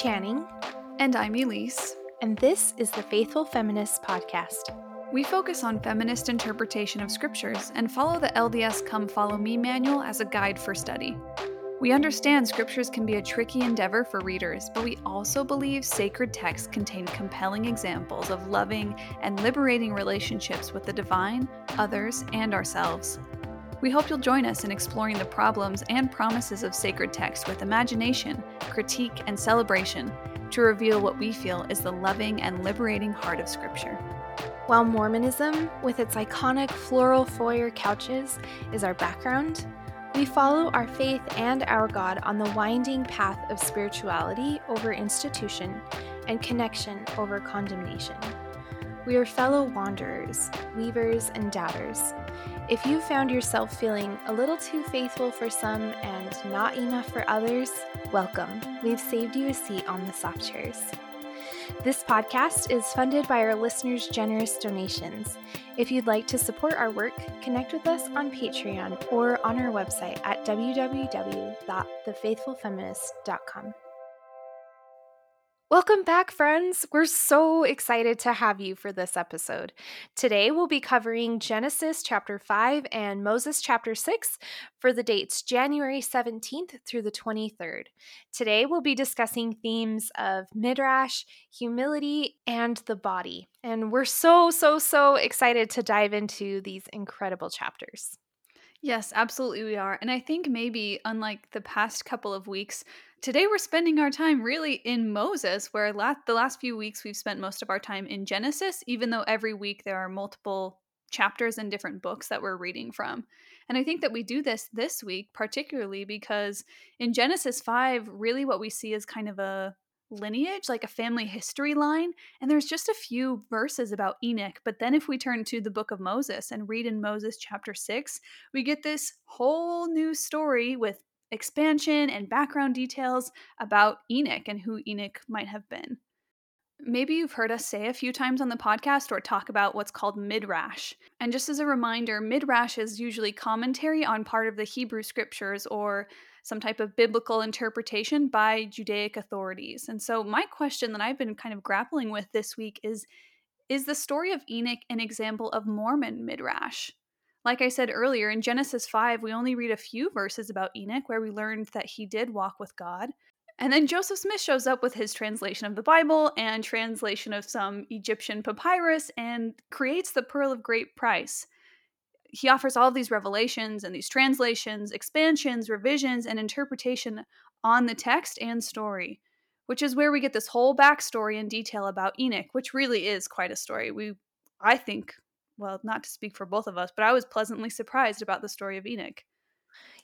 Channing. And I'm Elise. And this is the Faithful Feminists Podcast. We focus on feminist interpretation of scriptures and follow the LDS Come Follow Me manual as a guide for study. We understand scriptures can be a tricky endeavor for readers, but we also believe sacred texts contain compelling examples of loving and liberating relationships with the divine, others, and ourselves. We hope you'll join us in exploring the problems and promises of sacred text with imagination, critique, and celebration to reveal what we feel is the loving and liberating heart of Scripture. While Mormonism, with its iconic floral foyer couches, is our background, we follow our faith and our God on the winding path of spirituality over institution and connection over condemnation. We are fellow wanderers, weavers, and doubters. If you found yourself feeling a little too faithful for some and not enough for others, welcome. We've saved you a seat on the soft chairs. This podcast is funded by our listeners' generous donations. If you'd like to support our work, connect with us on Patreon or on our website at www.thefaithfulfeminist.com. Welcome back, friends. We're so excited to have you for this episode. Today, we'll be covering Genesis chapter 5 and Moses chapter 6 for the dates January 17th through the 23rd. Today, we'll be discussing themes of midrash, humility, and the body. And we're so, so, so excited to dive into these incredible chapters. Yes, absolutely, we are. And I think maybe, unlike the past couple of weeks, today we're spending our time really in Moses, where la- the last few weeks we've spent most of our time in Genesis, even though every week there are multiple chapters and different books that we're reading from. And I think that we do this this week, particularly because in Genesis 5, really what we see is kind of a lineage, like a family history line. And there's just a few verses about Enoch. But then if we turn to the book of Moses and read in Moses chapter 6, we get this whole new story with expansion and background details about Enoch and who Enoch might have been. Maybe you've heard us say a few times on the podcast or talk about what's called midrash. And just as a reminder, midrash is usually commentary on part of the Hebrew scriptures or some type of biblical interpretation by Judaic authorities. And so, my question that I've been kind of grappling with this week is Is the story of Enoch an example of Mormon midrash? Like I said earlier, in Genesis 5, we only read a few verses about Enoch where we learned that he did walk with God. And then Joseph Smith shows up with his translation of the Bible and translation of some Egyptian papyrus and creates the Pearl of Great Price he offers all of these revelations and these translations, expansions, revisions, and interpretation on the text and story, which is where we get this whole backstory and detail about Enoch, which really is quite a story. We, I think, well, not to speak for both of us, but I was pleasantly surprised about the story of Enoch.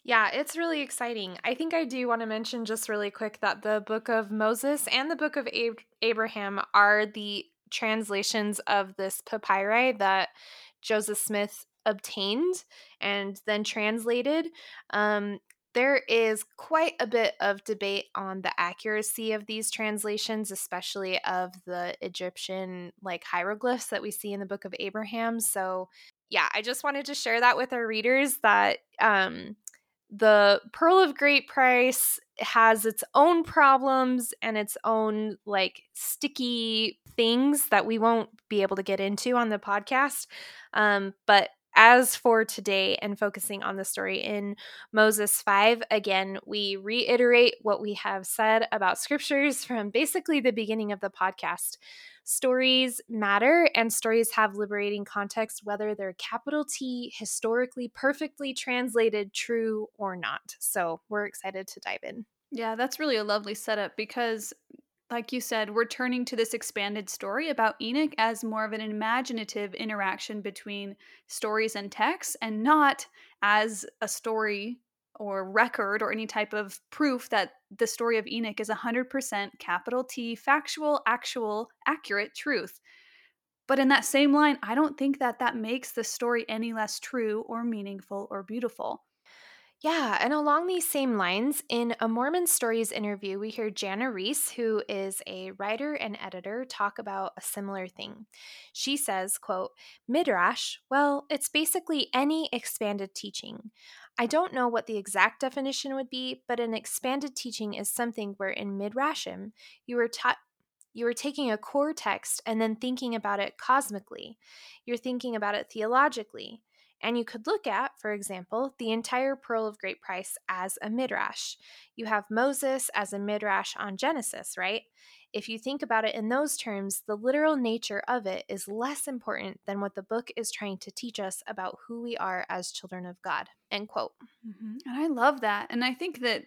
Yeah, it's really exciting. I think I do want to mention just really quick that the book of Moses and the book of Ab- Abraham are the translations of this papyri that Joseph Smith obtained and then translated. Um, there is quite a bit of debate on the accuracy of these translations, especially of the Egyptian like hieroglyphs that we see in the book of Abraham. So, yeah, I just wanted to share that with our readers that um, the Pearl of Great Price has its own problems and its own like sticky things that we won't be able to get into on the podcast. Um, but as for today and focusing on the story in Moses 5, again, we reiterate what we have said about scriptures from basically the beginning of the podcast. Stories matter and stories have liberating context, whether they're capital T, historically perfectly translated, true or not. So we're excited to dive in. Yeah, that's really a lovely setup because like you said, we're turning to this expanded story about Enoch as more of an imaginative interaction between stories and texts and not as a story or record or any type of proof that the story of Enoch is 100% capital T factual, actual, accurate truth. But in that same line, I don't think that that makes the story any less true or meaningful or beautiful. Yeah, and along these same lines, in a Mormon Stories interview, we hear Jana Riess, who is a writer and editor, talk about a similar thing. She says, quote, Midrash, well, it's basically any expanded teaching. I don't know what the exact definition would be, but an expanded teaching is something where in Midrashim, you are taught you are taking a core text and then thinking about it cosmically. You're thinking about it theologically. And you could look at, for example, the entire Pearl of Great Price as a midrash. You have Moses as a midrash on Genesis, right? If you think about it in those terms, the literal nature of it is less important than what the book is trying to teach us about who we are as children of God. End quote. Mm-hmm. And I love that. And I think that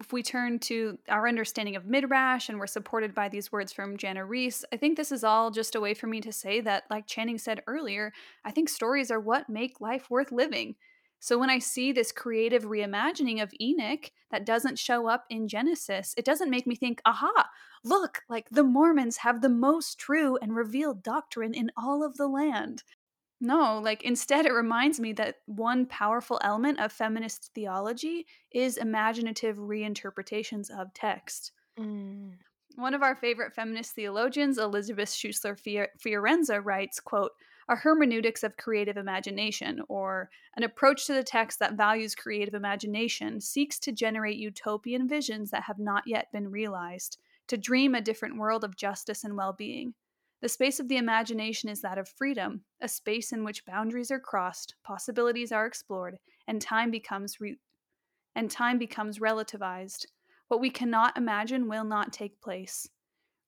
if we turn to our understanding of midrash and we're supported by these words from Jana Riess, I think this is all just a way for me to say that, like Channing said earlier, I think stories are what make life worth living. So when I see this creative reimagining of Enoch that doesn't show up in Genesis, it doesn't make me think, aha, look, like the Mormons have the most true and revealed doctrine in all of the land. No, like instead, it reminds me that one powerful element of feminist theology is imaginative reinterpretations of text. Mm. One of our favorite feminist theologians, Elisabeth Schussler Fiorenza, writes, quote, a hermeneutics of creative imagination, or an approach to the text that values creative imagination, seeks to generate utopian visions that have not yet been realized, to dream a different world of justice and well being. The space of the imagination is that of freedom, a space in which boundaries are crossed, possibilities are explored, and time becomes re- and time becomes relativized. What we cannot imagine will not take place.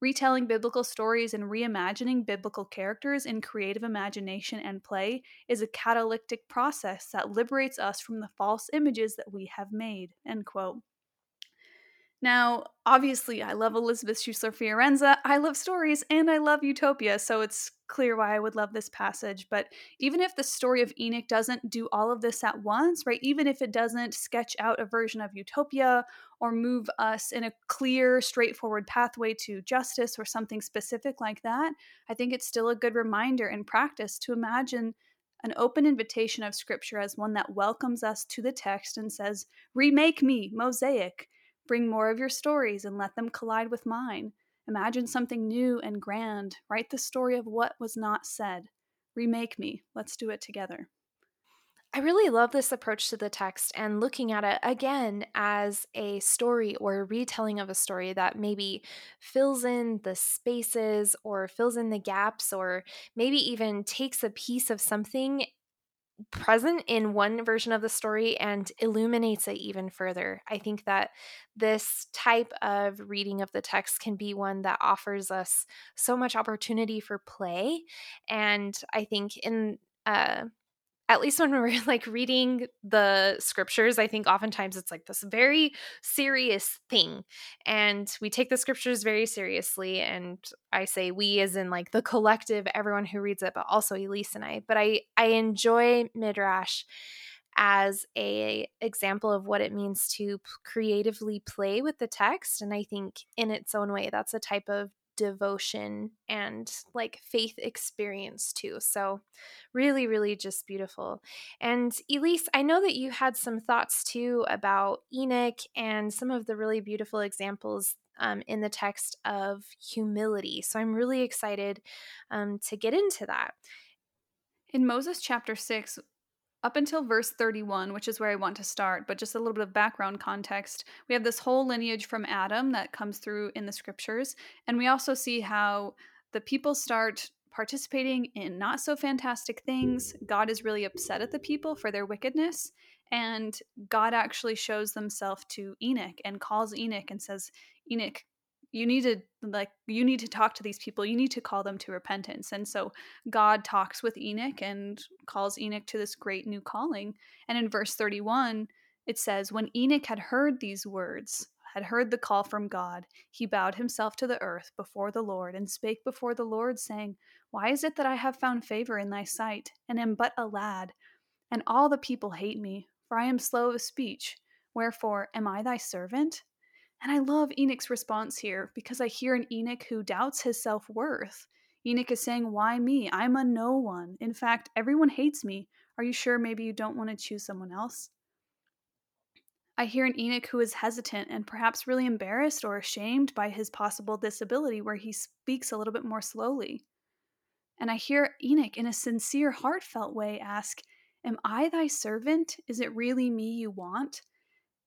Retelling biblical stories and reimagining biblical characters in creative imagination and play is a catalytic process that liberates us from the false images that we have made. End quote. Now, obviously, I love Elisabeth Schussler Fiorenza, I love stories, and I love Utopia, so it's clear why I would love this passage. But even if the story of Enoch doesn't do all of this at once, right, even if it doesn't sketch out a version of Utopia or move us in a clear, straightforward pathway to justice or something specific like that, I think it's still a good reminder in practice to imagine an open invitation of Scripture as one that welcomes us to the text and says, Remake me, Mosaic. Bring more of your stories and let them collide with mine. Imagine something new and grand. Write the story of what was not said. Remake me. Let's do it together. I really love this approach to the text and looking at it again as a story or a retelling of a story that maybe fills in the spaces or fills in the gaps or maybe even takes a piece of something present in one version of the story and illuminates it even further. I think that this type of reading of the text can be one that offers us so much opportunity for play. And I think in uh, at least when we're like reading the scriptures, I think oftentimes it's like this very serious thing. And we take the scriptures very seriously. And I say we as in like the collective, everyone who reads it, but also Elise and I. But I, I enjoy Midrash as a example of what it means to creatively play with the text and i think in its own way that's a type of devotion and like faith experience too. So, really, really just beautiful. And Elise, I know that you had some thoughts too about Enoch and some of the really beautiful examples um, in the text of humility. So, I'm really excited um, to get into that. In Moses chapter 6, up until verse 31, which is where I want to start, but just a little bit of background context, we have this whole lineage from Adam that comes through in the scriptures. And we also see how the people start participating in not so fantastic things. God is really upset at the people for their wickedness. And God actually shows himself to Enoch and calls Enoch and says, Enoch, you need to like you need to talk to these people you need to call them to repentance and so god talks with enoch and calls enoch to this great new calling and in verse 31 it says when enoch had heard these words had heard the call from god he bowed himself to the earth before the lord and spake before the lord saying why is it that i have found favor in thy sight and am but a lad and all the people hate me for i am slow of speech? Wherefore am i thy servant and I love Enoch's response here because I hear an Enoch who doubts his self worth. Enoch is saying, Why me? I'm a no one. In fact, everyone hates me. Are you sure maybe you don't want to choose someone else? I hear an Enoch who is hesitant and perhaps really embarrassed or ashamed by his possible disability, where he speaks a little bit more slowly. And I hear Enoch in a sincere, heartfelt way ask, Am I thy servant? Is it really me you want?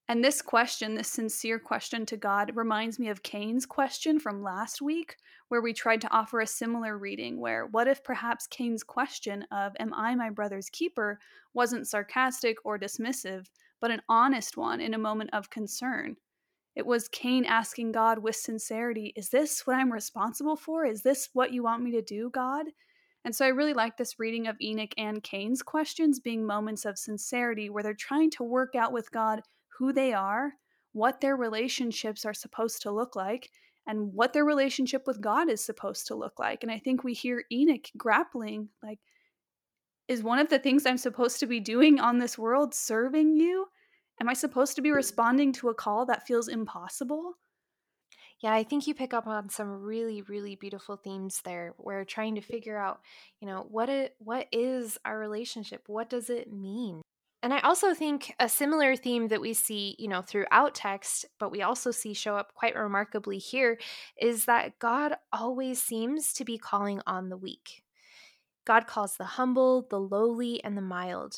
And this question, this sincere question to God, reminds me of Cain's question from last week, where we tried to offer a similar reading. Where, what if perhaps Cain's question of, Am I my brother's keeper, wasn't sarcastic or dismissive, but an honest one in a moment of concern? It was Cain asking God with sincerity, Is this what I'm responsible for? Is this what you want me to do, God? And so I really like this reading of Enoch and Cain's questions being moments of sincerity where they're trying to work out with God who they are, what their relationships are supposed to look like, and what their relationship with God is supposed to look like. And I think we hear Enoch grappling like, is one of the things I'm supposed to be doing on this world serving you? Am I supposed to be responding to a call that feels impossible? Yeah, I think you pick up on some really, really beautiful themes there. We're trying to figure out, you know, what it what is our relationship? What does it mean? And I also think a similar theme that we see, you know, throughout text, but we also see show up quite remarkably here is that God always seems to be calling on the weak. God calls the humble, the lowly, and the mild.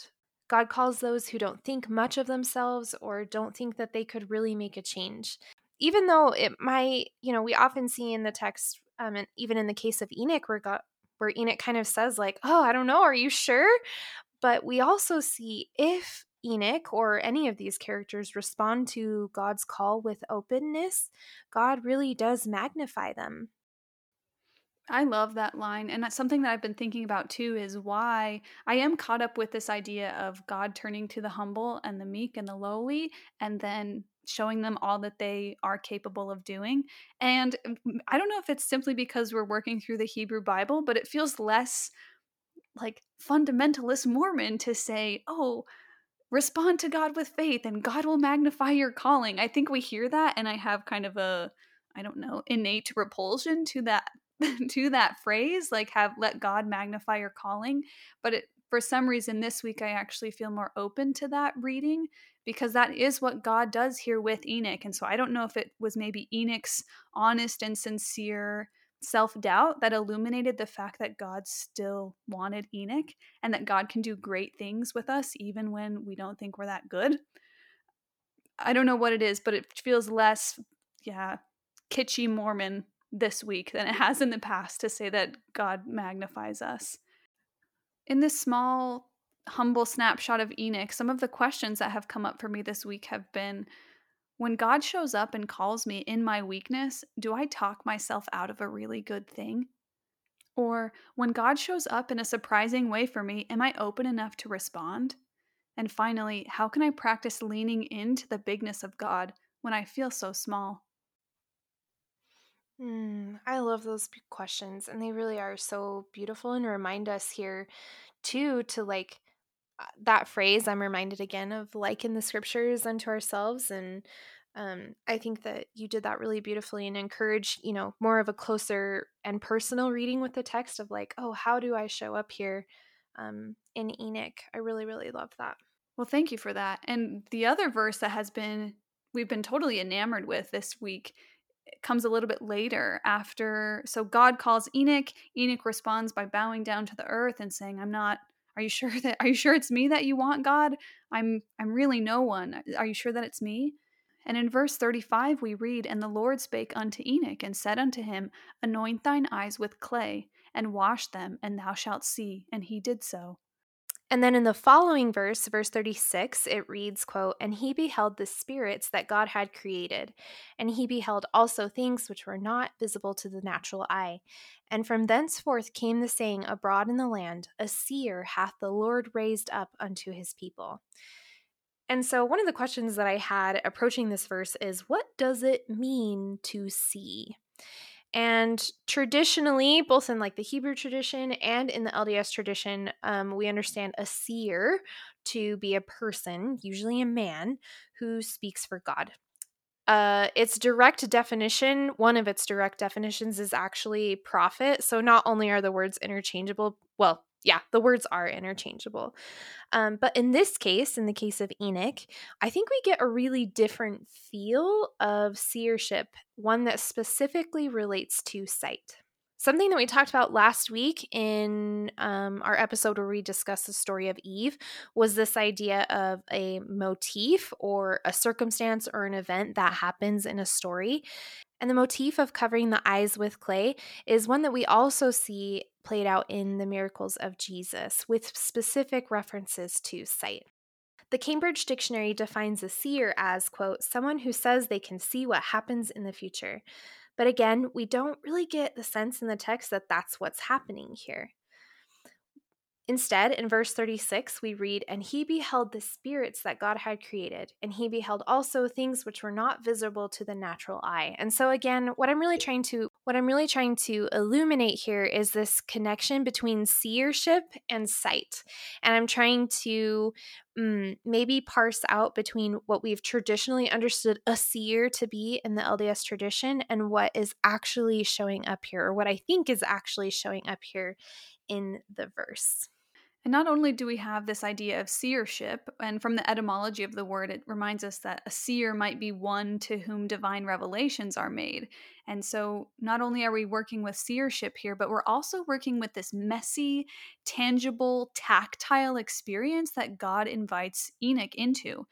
God calls those who don't think much of themselves or don't think that they could really make a change. Even though it might, you know, we often see in the text, um, and even in the case of Enoch, where God, where Enoch kind of says, like, oh, I don't know, are you sure? But we also see if Enoch or any of these characters respond to God's call with openness, God really does magnify them. I love that line. And that's something that I've been thinking about too is why I am caught up with this idea of God turning to the humble and the meek and the lowly and then showing them all that they are capable of doing. And mm, I don't know if it's simply because we're working through the Hebrew Bible, but it feels less like fundamentalist Mormon to say, oh, respond to God with faith and God will magnify your calling. I think we hear that and I have kind of a I don't know, innate repulsion to that to that phrase like have let God magnify your calling, but it for some reason this week I actually feel more open to that reading because that is what God does here with Enoch. And so I don't know if it was maybe Enoch's honest and sincere self doubt that illuminated the fact that God still wanted Enoch and that God can do great things with us even when we don't think we're that good. I don't know what it is, but it feels less, yeah, kitschy Mormon this week than it has in the past to say that God magnifies us. In this small, humble snapshot of Enoch, some of the questions that have come up for me this week have been when God shows up and calls me in my weakness, do I talk myself out of a really good thing? Or when God shows up in a surprising way for me, am I open enough to respond? And finally, how can I practice leaning into the bigness of God when I feel so small? Mm, I love those questions, and they really are so beautiful and remind us here, too, to like that phrase, I'm reminded again of liken the scriptures unto ourselves. And um, I think that you did that really beautifully and encourage, you know, more of a closer and personal reading with the text of like, oh, how do I show up here um, in Enoch? I really, really love that. Well, thank you for that. And the other verse that has been, we've been totally enamored with this week comes a little bit later after so god calls enoch enoch responds by bowing down to the earth and saying i'm not are you sure that are you sure it's me that you want, God? I'm I'm really no one. Uh, are you sure that it's me? And in verse 35 we read, And the Lord spake unto Enoch, and said unto him, Anoint thine eyes with clay, and wash them, and thou shalt see. And he did so. And then in the following verse, verse 36, it reads, quote, And he beheld the spirits that God had created, and he beheld also things which were not visible to the natural eye. And from thenceforth came the saying abroad in the land, A seer hath the Lord raised up unto his people. And so, one of the questions that I had approaching this verse is, What does it mean to see? And traditionally, both in like the Hebrew tradition and in the LDS tradition, um, we understand a seer to be a person, usually a man, who speaks for God. Uh, its direct definition, one of its direct definitions is actually prophet. So not only are the words interchangeable, well, yeah, the words are interchangeable. Um, but in this case, in the case of Enoch, I think we get a really different feel of seership, one that specifically relates to sight. Something that we talked about last week in um, our episode where we discussed the story of Eve was this idea of a motif or a circumstance or an event that happens in a story. And the motif of covering the eyes with clay is one that we also see played out in the miracles of Jesus with specific references to sight. The Cambridge Dictionary defines a seer as, quote, someone who says they can see what happens in the future. But again, we don't really get the sense in the text that that's what's happening here. Instead, in verse 36, we read, And he beheld the spirits that God had created, and he beheld also things which were not visible to the natural eye. And so again, what I'm really trying to what I'm really trying to illuminate here is this connection between seership and sight. And I'm trying to um, maybe parse out between what we've traditionally understood a seer to be in the LDS tradition and what is actually showing up here, or what I think is actually showing up here in the verse. And not only do we have this idea of seership, and from the etymology of the word, it reminds us that a seer might be one to whom divine revelations are made. And so, not only are we working with seership here, but we're also working with this messy, tangible, tactile experience that God invites Enoch into.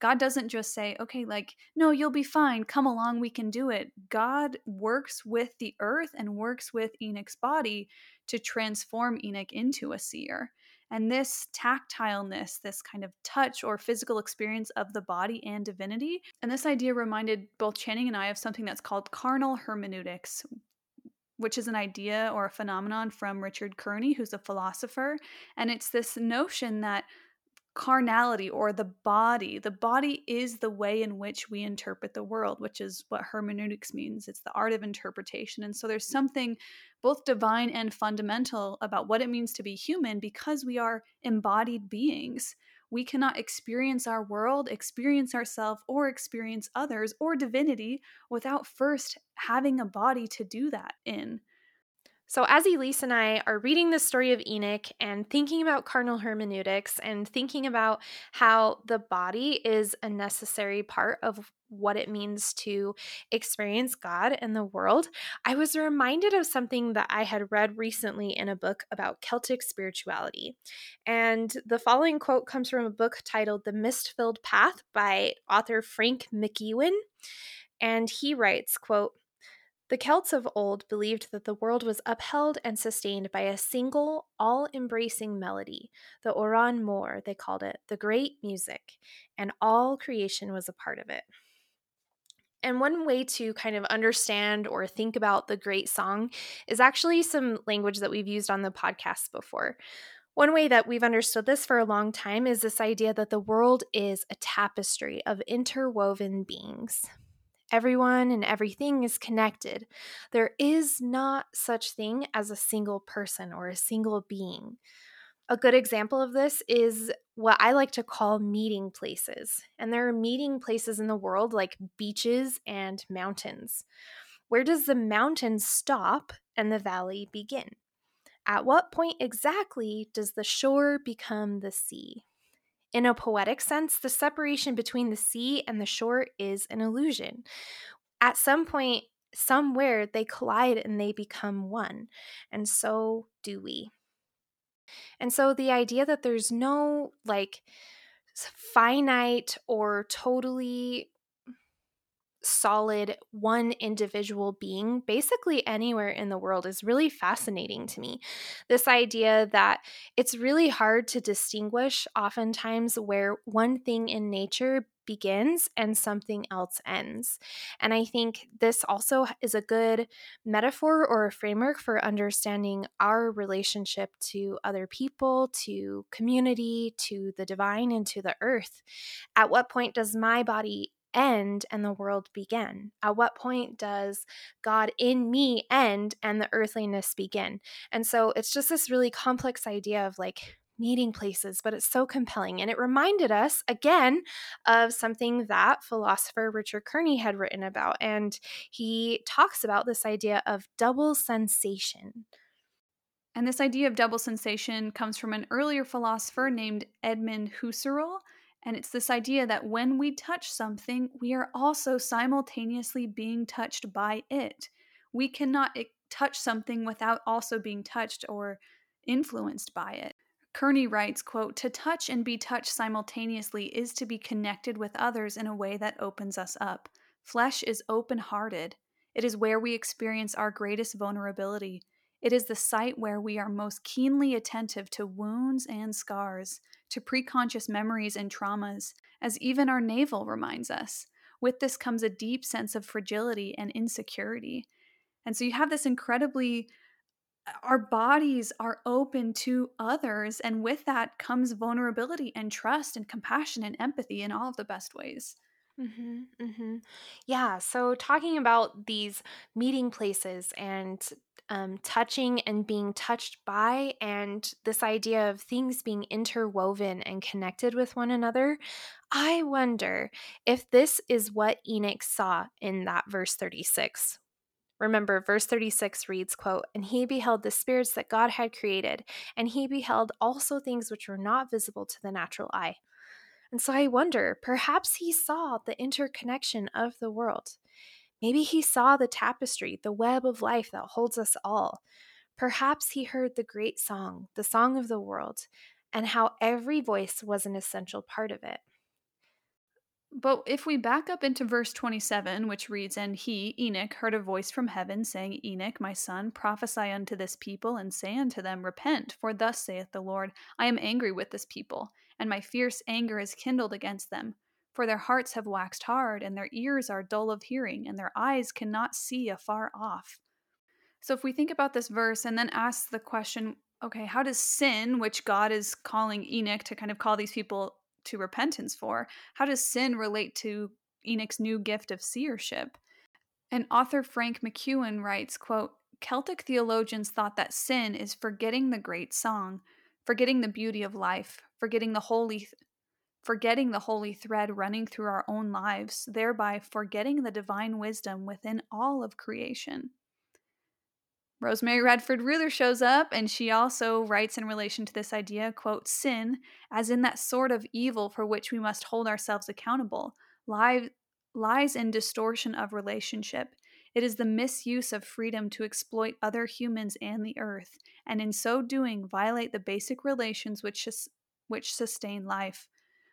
God doesn't just say, okay, like, no, you'll be fine. Come along, we can do it. God works with the earth and works with Enoch's body to transform Enoch into a seer. And this tactileness, this kind of touch or physical experience of the body and divinity, and this idea reminded both Channing and I of something that's called carnal hermeneutics, which is an idea or a phenomenon from Richard Kearney, who's a philosopher. And it's this notion that carnality or the body. The body is the way in which we interpret the world, which is what hermeneutics means. It's the art of interpretation. And so there's something both divine and fundamental about what it means to be human because we are embodied beings. We cannot experience our world, experience ourselves, or experience others or divinity without first having a body to do that in. So, as Elise and I are reading the story of Enoch and thinking about carnal hermeneutics and thinking about how the body is a necessary part of what it means to experience God and the world, I was reminded of something that I had read recently in a book about Celtic spirituality. And the following quote comes from a book titled The Mist Filled Path by author Frank MacEowen. And he writes, quote, the Celts of old believed that the world was upheld and sustained by a single, all embracing melody, the Oran Mor, they called it, the great music, and all creation was a part of it. And one way to kind of understand or think about the great song is actually some language that we've used on the podcast before. One way that we've understood this for a long time is this idea that the world is a tapestry of interwoven beings. Everyone and everything is connected. There is not such thing as a single person or a single being. A good example of this is what I like to call meeting places. And there are meeting places in the world like beaches and mountains. Where does the mountain stop and the valley begin? At what point exactly does the shore become the sea? In a poetic sense, the separation between the sea and the shore is an illusion. At some point, somewhere, they collide and they become one. And so do we. And so the idea that there's no like finite or totally solid one individual being basically anywhere in the world is really fascinating to me. This idea that it's really hard to distinguish oftentimes where one thing in nature begins and something else ends. And I think this also is a good metaphor or a framework for understanding our relationship to other people, to community, to the divine, and to the earth. At what point does my body end and the world begin? At what point does God in me end and the earthliness begin? And so it's just this really complex idea of like meeting places, but it's so compelling. And it reminded us again of something that philosopher Richard Kearney had written about. And he talks about this idea of double sensation. And this idea of double sensation comes from an earlier philosopher named Edmund Husserl. And it's this idea that when we touch something, we are also simultaneously being touched by it. We cannot touch something without also being touched or influenced by it. Kearney writes, quote, "To touch and be touched simultaneously is to be connected with others in a way that opens us up. Flesh is open-hearted. It is where we experience our greatest vulnerability. It is the site where we are most keenly attentive to wounds and scars, to preconscious memories and traumas, as even our navel reminds us. With this comes a deep sense of fragility and insecurity. And so you have this incredibly uh, our bodies are open to others and with that comes vulnerability and trust and compassion and empathy in all of the best ways hmm hmm Yeah. So, talking about these meeting places and um, touching and being touched by, and this idea of things being interwoven and connected with one another, I wonder if this is what Enoch saw in that verse 36 Remember, verse 36 reads, quote, And he beheld the spirits that God had created, and he beheld also things which were not visible to the natural eye. And so I wonder, perhaps he saw the interconnection of the world. Maybe he saw the tapestry, the web of life that holds us all. Perhaps he heard the great song, the song of the world, and how every voice was an essential part of it. But if we back up into verse 27, which reads, And he, Enoch, heard a voice from heaven, saying, Enoch, my son, prophesy unto this people, and say unto them, Repent, for thus saith the Lord, I am angry with this people, and my fierce anger is kindled against them. For their hearts have waxed hard, and their ears are dull of hearing, and their eyes cannot see afar off. So if we think about this verse and then ask the question, okay, how does sin, which God is calling Enoch to kind of call these people to repentance for. How does sin relate to Enoch's new gift of seership? And author Frank MacEowen writes, quote, Celtic theologians thought that sin is forgetting the great song, forgetting the beauty of life, forgetting the holy forgetting the holy thread running through our own lives, thereby forgetting the divine wisdom within all of creation. Rosemary Radford Ruether shows up and she also writes in relation to this idea, quote, sin, as in that sort of evil for which we must hold ourselves accountable, lies, lies in distortion of relationship. It is the misuse of freedom to exploit other humans and the earth, and in so doing violate the basic relations which, which sustain life.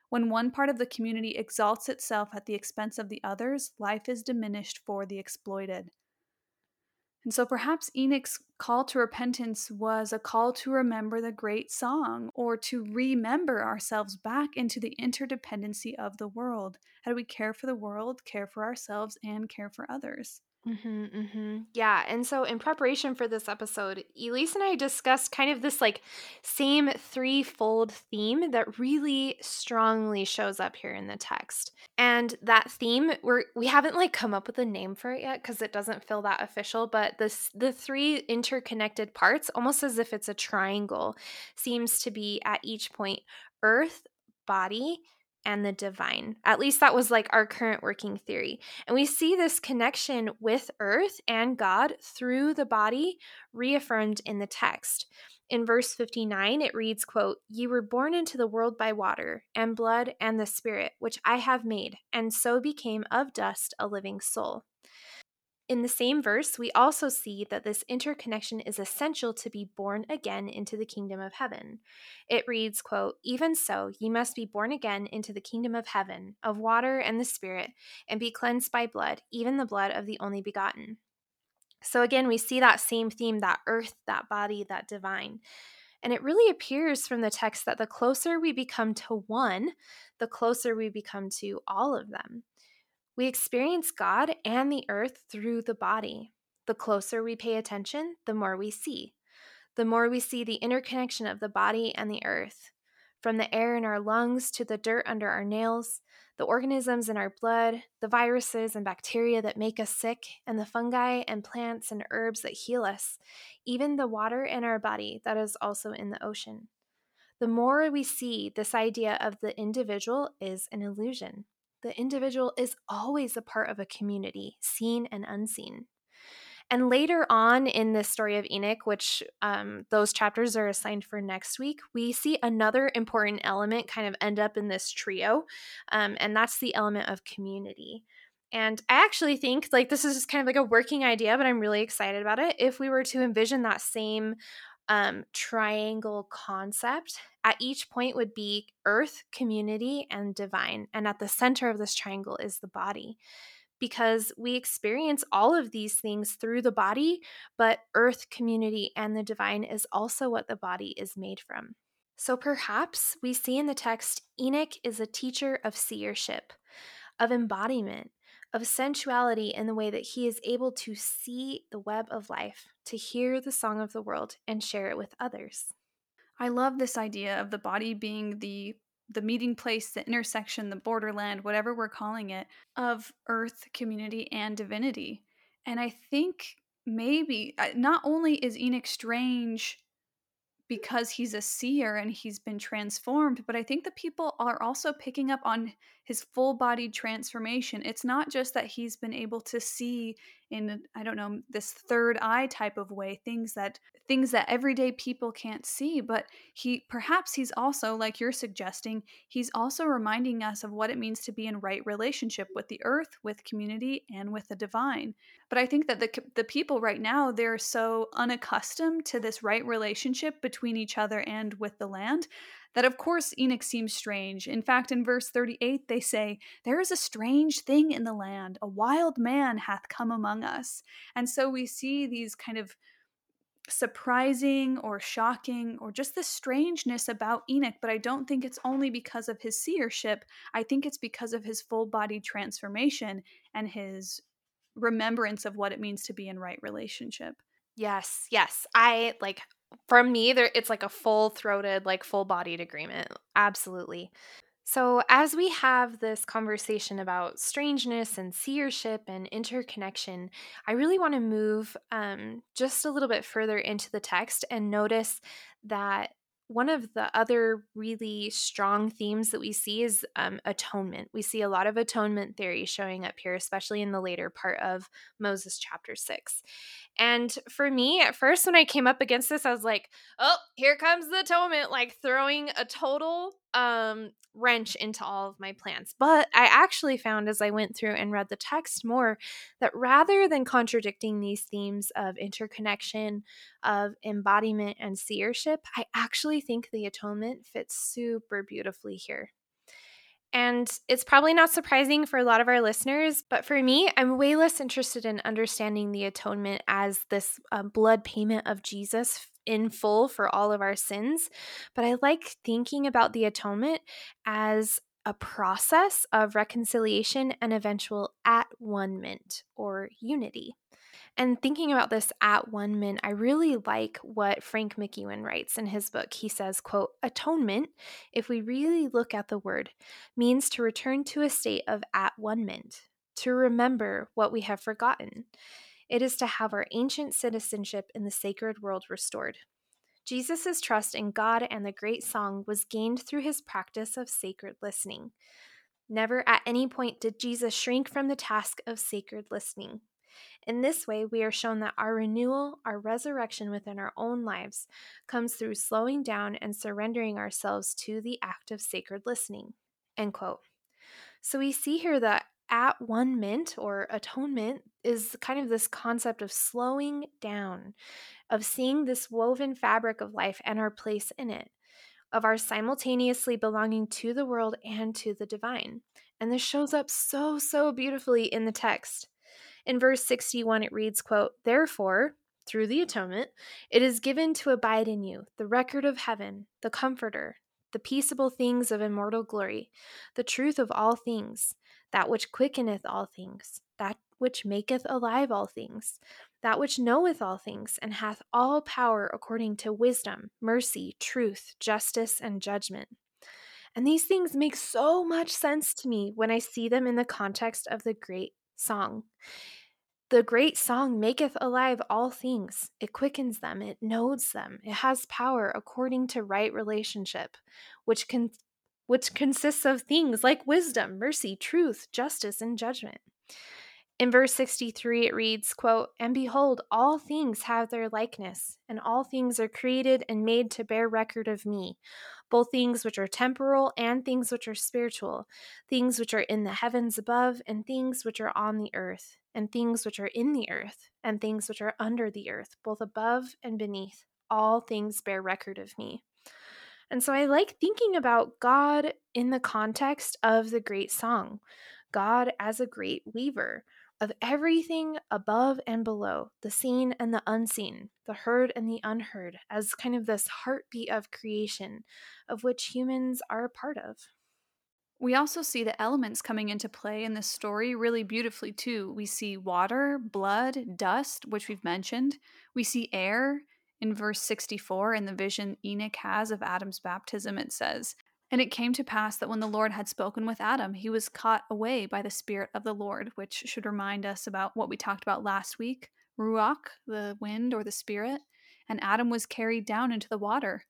When one part of the community exalts itself at the expense of the others, life is diminished for the exploited. And so perhaps Enoch's call to repentance was a call to remember the great song or to remember ourselves back into the interdependency of the world. How do we care for the world, care for ourselves, and care for others? Mm-hmm, mm-hmm. Yeah. And so, in preparation for this episode, Elise and I discussed kind of this like same threefold theme that really strongly shows up here in the text. And that theme, we're we haven't like come up with a name for it yet because it doesn't feel that official. But this the three interconnected parts, almost as if it's a triangle, seems to be at each point earth, body, and the divine. At least that was like our current working theory. And we see this connection with earth and God through the body reaffirmed in the text. In verse 59 it reads quote, "Ye were born into the world by water and blood and the spirit which I have made, and so became of dust a living soul." In the same verse, we also see that this interconnection is essential to be born again into the kingdom of heaven. It reads, quote, "Even so, ye must be born again into the kingdom of heaven, of water and the spirit, and be cleansed by blood, even the blood of the only begotten." So again, we see that same theme, that earth, that body, that divine. And it really appears from the text that the closer we become to one, the closer we become to all of them. We experience God and the earth through the body. The closer we pay attention, the more we see. The more we see the interconnection of the body and the earth. From the air in our lungs to the dirt under our nails, the organisms in our blood, the viruses and bacteria that make us sick, and the fungi and plants and herbs that heal us, even the water in our body that is also in the ocean. The more we see this idea of the individual is an illusion the individual is always a part of a community, seen and unseen. And later on in the story of Enoch, which um, those chapters are assigned for next week, we see another important element kind of end up in this trio, um, and that's the element of community. And I actually think like this is just kind of like a working idea, but I'm really excited about it. If we were to envision that same um, triangle concept, at each point would be earth, community, and divine. And at the center of this triangle is the body because we experience all of these things through the body, but earth, community, and the divine is also what the body is made from. So perhaps we see in the text Enoch is a teacher of seership, of embodiment, of sensuality in the way that he is able to see the web of life, to hear the song of the world, and share it with others. I love this idea of the body being the the meeting place, the intersection, the borderland, whatever we're calling it, of earth, community, and divinity. And I think maybe uh, not only is Enoch strange because he's a seer and he's been transformed, but I think the people are also picking up on his full body transformation. It's not just that he's been able to see in I don't know this third eye type of way things that things that everyday people can't see, but he perhaps he's also like you're suggesting, he's also reminding us of what it means to be in right relationship with the earth, with community and with the divine. But I think that the the people right now they're so unaccustomed to this right relationship between each other and with the land that of course Enoch seems strange. In fact, in verse 38, they say, There is a strange thing in the land, a wild man hath come among us. And so we see these kind of surprising or shocking or just the strangeness about Enoch, but I don't think it's only because of his seership. I think it's because of his full body transformation and his remembrance of what it means to be in right relationship. Yes, yes. I like from me there it's like a full-throated like full-bodied agreement absolutely. So as we have this conversation about strangeness and seership and interconnection i really want to move um, just a little bit further into the text and notice that one of the other really strong themes that we see is um, atonement. We see a lot of atonement theory showing up here, especially in the later part of Moses chapter 6. And for me, at first, when I came up against this, I was like, oh, here comes the atonement, like throwing a total um, wrench into all of my plans. But I actually found as I went through and read the text more that rather than contradicting these themes of interconnection, of embodiment, and seership, I actually think the atonement fits super beautifully here. And it's probably not surprising for a lot of our listeners, but for me, I'm way less interested in understanding the atonement as this uh, blood payment of Jesus in full for all of our sins. But I like thinking about the atonement as a process of reconciliation and eventual at one ment or unity. And thinking about this at one ment, I really like what Frank MacEowen writes in his book. He says, quote, atonement, if we really look at the word, means to return to a state of at one ment, to remember what we have forgotten. It is to have our ancient citizenship in the sacred world restored. Jesus' trust in God and the great song was gained through his practice of sacred listening. Never at any point did Jesus shrink from the task of sacred listening. In this way, we are shown that our renewal, our resurrection within our own lives, comes through slowing down and surrendering ourselves to the act of sacred listening. End quote. So we see here that at one ment or atonement is kind of this concept of slowing down, of seeing this woven fabric of life and our place in it, of our simultaneously belonging to the world and to the divine. And this shows up so, so beautifully in the text. In verse 61, it reads, quote, Therefore, through the atonement, it is given to abide in you the record of heaven, the comforter, the peaceable things of immortal glory, the truth of all things, that which quickeneth all things, that which maketh alive all things, that which knoweth all things, and hath all power according to wisdom, mercy, truth, justice, and judgment. And these things make so much sense to me when I see them in the context of the great song. The great song maketh alive all things. It quickens them, it knows them, it has power according to right relationship, which can which consists of things like wisdom, mercy, truth, justice, and judgment. In verse 63 it reads, quote, "And behold, all things have their likeness, and all things are created and made to bear record of me, both things which are temporal and things which are spiritual, things which are in the heavens above and things which are on the earth, and things which are in the earth and things which are under the earth, both above and beneath. All things bear record of me." And so I like thinking about God in the context of the great song, God as a great weaver of everything above and below, the seen and the unseen, the heard and the unheard, as kind of this heartbeat of creation of which humans are a part of. We also see the elements coming into play in this story really beautifully, too. We see water, blood, dust, which we've mentioned. We see air. In verse 64, in the vision Enoch has of Adam's baptism, it says, and it came to pass that when the Lord had spoken with Adam, he was caught away by the Spirit of the Lord, which should remind us about what we talked about last week Ruach, the wind or the Spirit, and Adam was carried down into the water.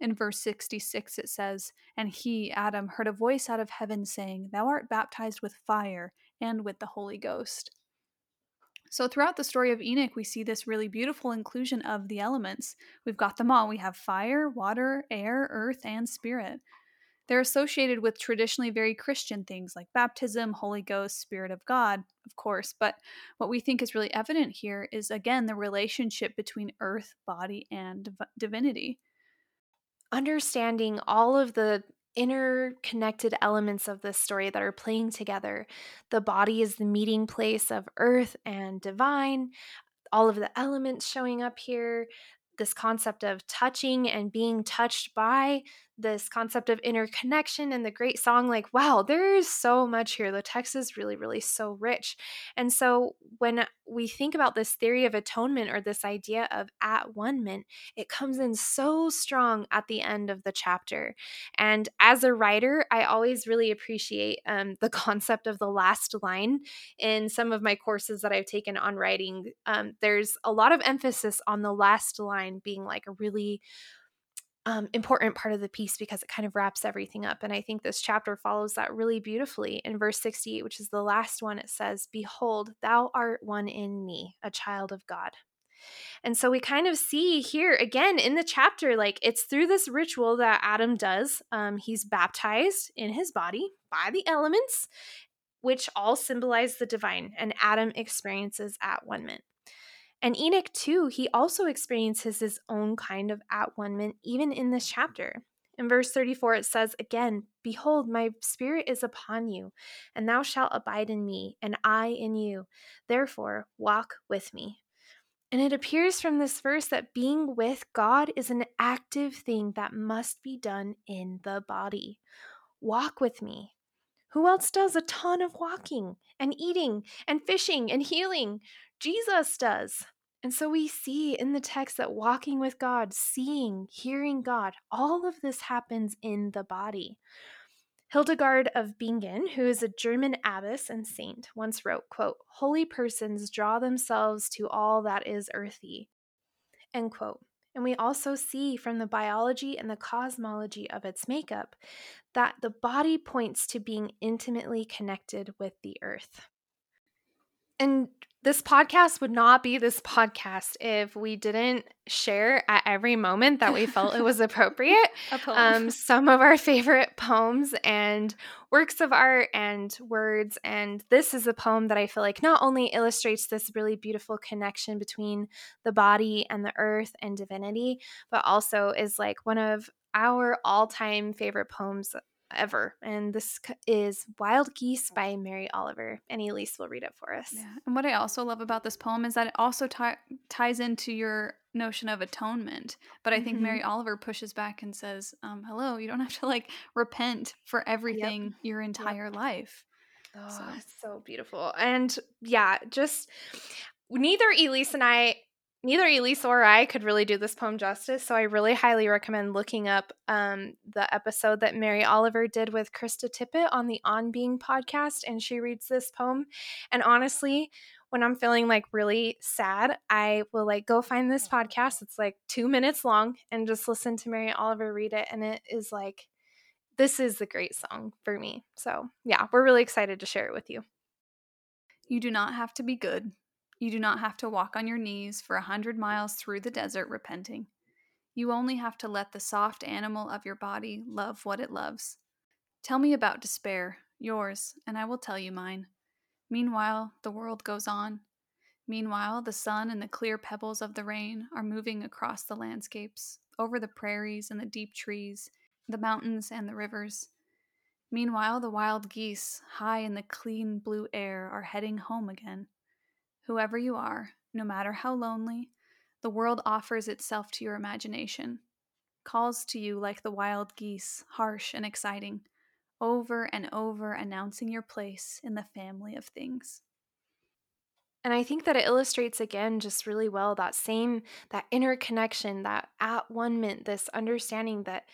In verse 66, it says, And he, Adam, heard a voice out of heaven saying, Thou art baptized with fire and with the Holy Ghost. So, throughout the story of Enoch, we see this really beautiful inclusion of the elements. We've got them all. We have fire, water, air, earth, and spirit. They're associated with traditionally very Christian things like baptism, Holy Ghost, Spirit of God, of course. But what we think is really evident here is, again, the relationship between earth, body, and div- divinity. Understanding all of the interconnected elements of this story that are playing together. The body is the meeting place of earth and divine, all of the elements showing up here, this concept of touching and being touched by this concept of interconnection and the great song like wow there is so much here. The text is really really so rich. And so when we think about this theory of atonement or this idea of at one ment it comes in so strong at the end of the chapter. And as a writer i always really appreciate um, the concept of the last line in some of my courses that i've taken on writing. Um, there's a lot of emphasis on the last line being like a really um, important part of the piece because it kind of wraps everything up. And I think this chapter follows that really beautifully. In verse 68, which is the last one, it says, Behold, thou art one in me, a child of God. And so we kind of see here again in the chapter, like it's through this ritual that Adam does. Um, he's baptized in his body by the elements, which all symbolize the divine, and Adam experiences at one ment. And Enoch, too, he also experiences his own kind of at one ment, even in this chapter. In verse 34, it says again, Behold, my spirit is upon you, and thou shalt abide in me, and I in you. Therefore, walk with me. And it appears from this verse that being with God is an active thing that must be done in the body. Walk with me. Who else does a ton of walking and eating and fishing and healing? Jesus does. And so we see in the text that walking with God, seeing, hearing God, all of this happens in the body. Hildegard of Bingen, who is a German abbess and saint, once wrote, quote, Holy persons draw themselves to all that is earthy. End quote. And we also see from the biology and the cosmology of its makeup that the body points to being intimately connected with the earth. And this podcast would not be this podcast if we didn't share at every moment that we felt it was appropriate um, some of our favorite poems and works of art and words. And this is a poem that I feel like not only illustrates this really beautiful connection between the body and the earth and divinity, but also is like one of our all time favorite poems ever. And this is Wild Geese by Mary Oliver. And Elise will read it for us. Yeah. And what I also love about this poem is that it also t- ties into your notion of atonement. But I think mm-hmm. Mary Oliver pushes back and says, um, hello, you don't have to like repent for everything yep. your entire yep. life. Oh, so. so beautiful. And yeah, just neither Elise and I neither Elise or I could really do this poem justice, so I really highly recommend looking up um, the episode that Mary Oliver did with Krista Tippett on the On Being podcast, and she reads this poem. And honestly, when I'm feeling like really sad, I will like go find this podcast. It's like two minutes long, and just listen to Mary Oliver read it, and it is like this is the great song for me. So yeah, we're really excited to share it with you. You do not have to be good. You do not have to walk on your knees for a hundred miles through the desert repenting. You only have to let the soft animal of your body love what it loves. Tell me about despair, yours, and I will tell you mine. Meanwhile, the world goes on. Meanwhile, the sun and the clear pebbles of the rain are moving across the landscapes, over the prairies and the deep trees, the mountains and the rivers. Meanwhile, the wild geese, high in the clean blue air, are heading home again. Whoever you are, no matter how lonely, the world offers itself to your imagination, calls to you like the wild geese, harsh and exciting, over and over announcing your place in the family of things. And I think that it illustrates again just really well that same, that inner connection, that at one ment, this understanding that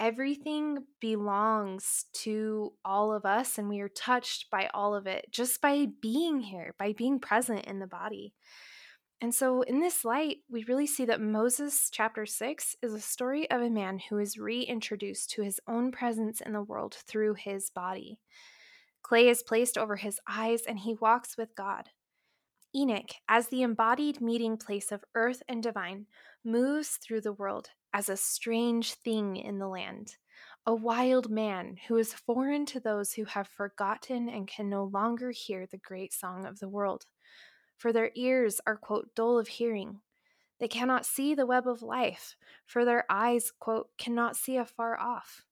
everything belongs to all of us and we are touched by all of it just by being here, by being present in the body. And so, in this light, we really see that Moses chapter 6 is a story of a man who is reintroduced to his own presence in the world through his body. Clay is placed over his eyes and he walks with God. Enoch, as the embodied meeting place of earth and divine, moves through the world as a strange thing in the land, a wild man who is foreign to those who have forgotten and can no longer hear the great song of the world. For their ears are, quote, dull of hearing. They cannot see the web of life, for their eyes, quote, cannot see afar off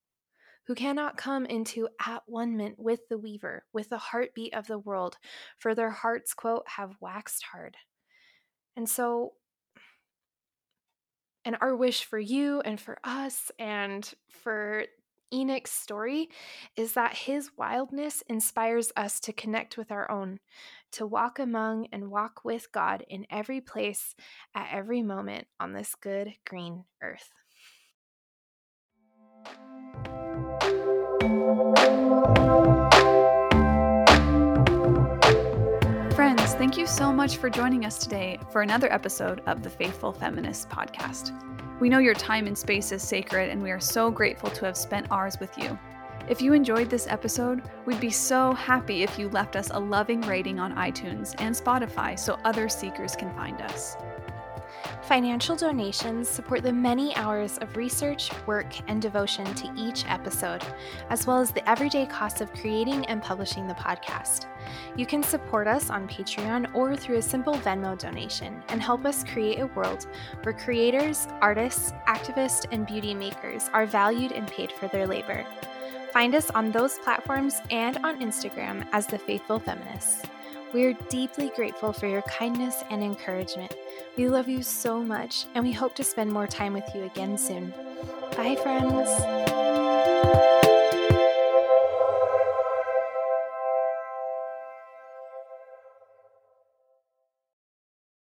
who cannot come into at one ment with the weaver, with the heartbeat of the world, for their hearts, quote, have waxed hard. And so, and our wish for you and for us and for Enoch's story is that his wildness inspires us to connect with our own, to walk among and walk with God in every place, at every moment on this good green earth. Friends, thank you so much for joining us today for another episode of the Faithful Feminist podcast. We know your time and space is sacred, and we are so grateful to have spent ours with you. If you enjoyed this episode, we'd be so happy if you left us a loving rating on iTunes and Spotify so other seekers can find us. Financial donations support the many hours of research, work, and devotion to each episode, as well as the everyday costs of creating and publishing the podcast. You can support us on Patreon or through a simple Venmo donation and help us create a world where creators, artists, activists, and beauty makers are valued and paid for their labor. Find us on those platforms and on Instagram as The Faithful Feminists. We are deeply grateful for your kindness and encouragement. We love you so much, and we hope to spend more time with you again soon. Bye, friends.